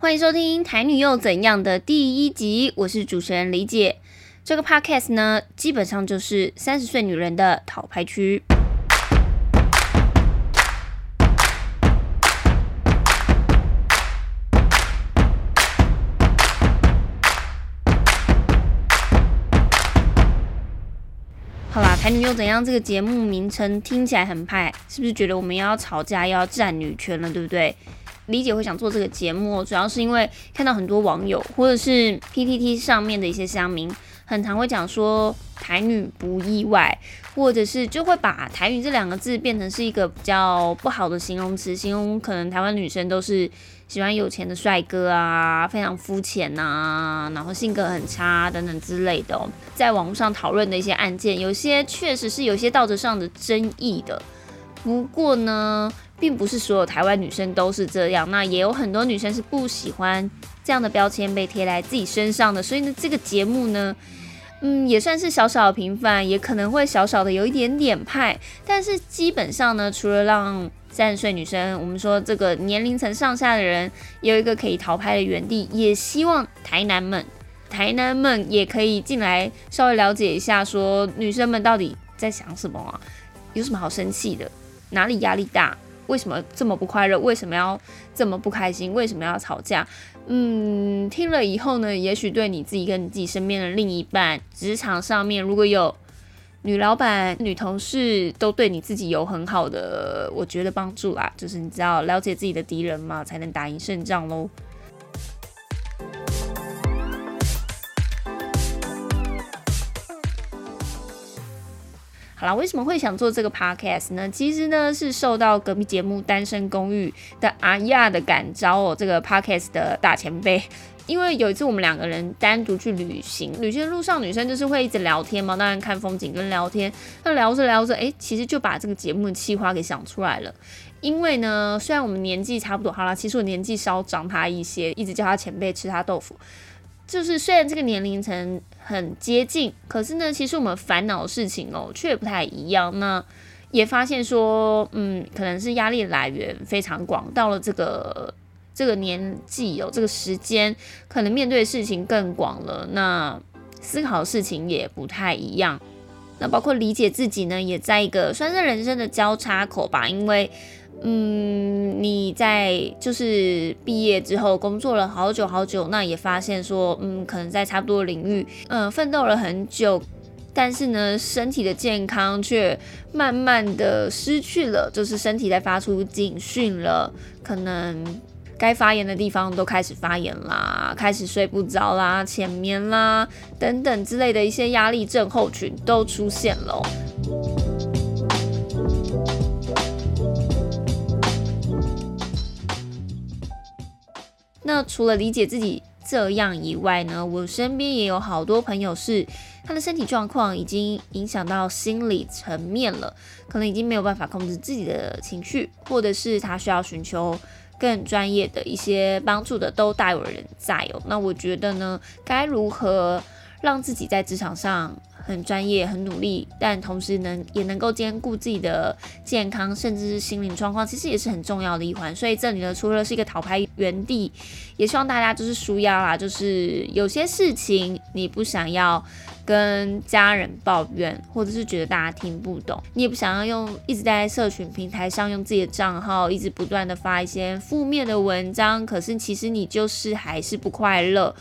欢迎收听《台女又怎样》的第一集，我是主持人李姐。这个 podcast 呢，基本上就是三十岁女人的讨拍区。好啦，《台女又怎样》这个节目名称听起来很派，是不是觉得我们要吵架，要占女权了，对不对？李姐会想做这个节目，主要是因为看到很多网友或者是 PTT 上面的一些乡民，很常会讲说台女不意外，或者是就会把台女这两个字变成是一个比较不好的形容词，形容可能台湾女生都是喜欢有钱的帅哥啊，非常肤浅呐，然后性格很差等等之类的。在网络上讨论的一些案件，有些确实是有些道德上的争议的。不过呢，并不是所有台湾女生都是这样，那也有很多女生是不喜欢这样的标签被贴在自己身上的。所以呢，这个节目呢，嗯，也算是小小的平凡，也可能会小小的有一点点派。但是基本上呢，除了让三十岁女生，我们说这个年龄层上下的人有一个可以逃拍的园地，也希望台男们、台男们也可以进来稍微了解一下，说女生们到底在想什么啊？有什么好生气的？哪里压力大？为什么这么不快乐？为什么要这么不开心？为什么要吵架？嗯，听了以后呢，也许对你自己跟你自己身边的另一半，职场上面如果有女老板、女同事都对你自己有很好的，我觉得帮助啦。就是你知道了解自己的敌人嘛，才能打赢胜仗喽。好啦，为什么会想做这个 podcast 呢？其实呢，是受到隔壁节目《单身公寓》的阿亚的感召哦。这个 podcast 的大前辈，因为有一次我们两个人单独去旅行，旅行的路上女生就是会一直聊天嘛，当然看风景跟聊天。那聊着聊着，哎，其实就把这个节目的气划给想出来了。因为呢，虽然我们年纪差不多，好啦，其实我年纪稍长他一些，一直叫他前辈吃他豆腐。就是虽然这个年龄层很接近，可是呢，其实我们烦恼的事情哦，却不太一样。那也发现说，嗯，可能是压力来源非常广，到了这个这个年纪哦，这个时间，可能面对的事情更广了。那思考的事情也不太一样。那包括理解自己呢，也在一个算是人生的交叉口吧，因为。嗯，你在就是毕业之后工作了好久好久，那也发现说，嗯，可能在差不多领域，嗯，奋斗了很久，但是呢，身体的健康却慢慢的失去了，就是身体在发出警讯了，可能该发炎的地方都开始发炎啦，开始睡不着啦，浅眠啦，等等之类的一些压力症候群都出现了。那除了理解自己这样以外呢，我身边也有好多朋友是他的身体状况已经影响到心理层面了，可能已经没有办法控制自己的情绪，或者是他需要寻求更专业的一些帮助的，都大有人在哦。那我觉得呢，该如何让自己在职场上很专业、很努力，但同时能也能够兼顾自己的健康，甚至是心灵状况，其实也是很重要的一环。所以这里呢，除了是一个讨牌园地，也希望大家就是纾压啦，就是有些事情你不想要跟家人抱怨，或者是觉得大家听不懂，你也不想要用一直在社群平台上用自己的账号一直不断的发一些负面的文章，可是其实你就是还是不快乐。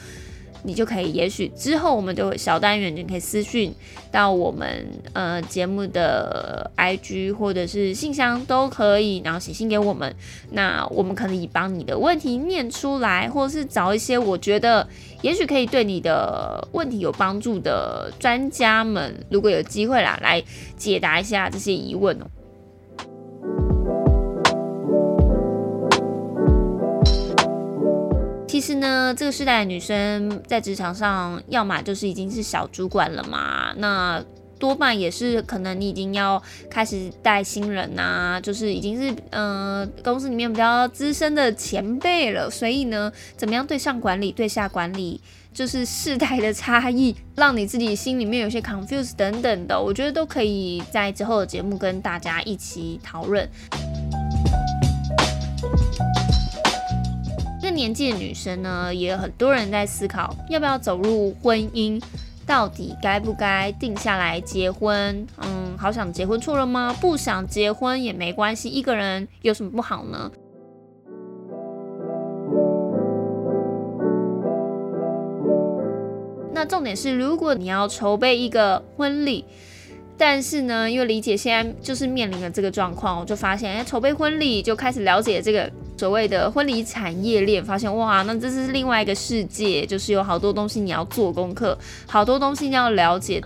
你就可以，也许之后我们就会小单元，就可以私讯到我们呃节目的 IG 或者是信箱都可以，然后写信给我们，那我们可以帮你的问题念出来，或者是找一些我觉得也许可以对你的问题有帮助的专家们，如果有机会啦，来解答一下这些疑问哦。其实呢，这个时代的女生在职场上，要么就是已经是小主管了嘛，那多半也是可能你已经要开始带新人呐、啊，就是已经是嗯、公司里面比较资深的前辈了。所以呢，怎么样对上管理，对下管理，就是世代的差异，让你自己心里面有些 confuse 等等的，我觉得都可以在之后的节目跟大家一起讨论。年纪的女生呢，也有很多人在思考要不要走入婚姻，到底该不该定下来结婚？嗯，好想结婚错了吗？不想结婚也没关系，一个人有什么不好呢？那重点是，如果你要筹备一个婚礼，但是呢，因为理解现在就是面临了这个状况，我就发现，哎，筹备婚礼就开始了解这个所谓的婚礼产业链，发现哇，那这是另外一个世界，就是有好多东西你要做功课，好多东西你要了解。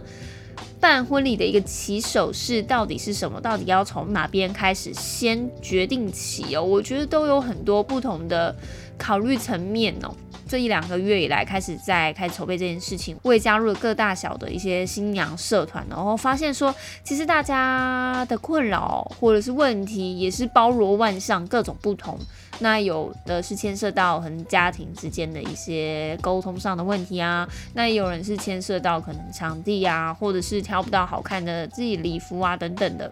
办婚礼的一个起手式到底是什么？到底要从哪边开始先决定起哦？我觉得都有很多不同的考虑层面哦。这一两个月以来，开始在开始筹备这件事情，我也加入了各大小的一些新娘社团，然后发现说，其实大家的困扰或者是问题也是包罗万象，各种不同。那有的是牵涉到和家庭之间的一些沟通上的问题啊，那也有人是牵涉到可能场地啊，或者是挑不到好看的自己礼服啊等等的。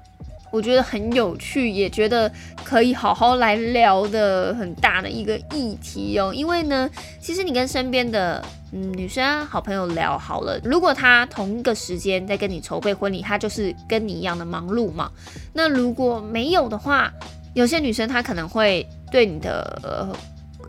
我觉得很有趣，也觉得可以好好来聊的很大的一个议题哦。因为呢，其实你跟身边的嗯女生好朋友聊好了，如果她同一个时间在跟你筹备婚礼，她就是跟你一样的忙碌嘛。那如果没有的话，有些女生她可能会对你的。呃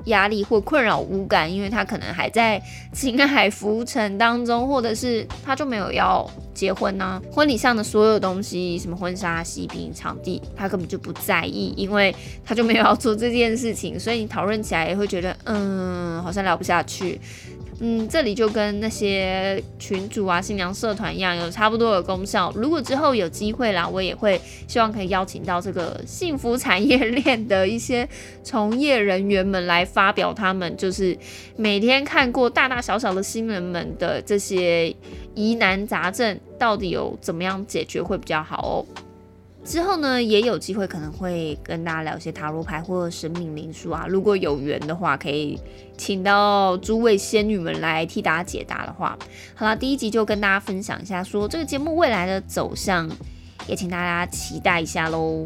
压力或困扰无感，因为他可能还在情海浮沉当中，或者是他就没有要结婚呢、婚礼上的所有东西，什么婚纱、喜饼、场地，他根本就不在意，因为他就没有要做这件事情，所以你讨论起来也会觉得，嗯，好像聊不下去。嗯，这里就跟那些群主啊、新娘社团一样，有差不多的功效。如果之后有机会啦，我也会希望可以邀请到这个幸福产业链的一些从业人员们来发表他们就是每天看过大大小小的新人们的这些疑难杂症，到底有怎么样解决会比较好哦。之后呢，也有机会可能会跟大家聊一些塔罗牌或者神明灵书啊。如果有缘的话，可以请到诸位仙女们来替大家解答的话，好了，第一集就跟大家分享一下，说这个节目未来的走向，也请大家期待一下喽。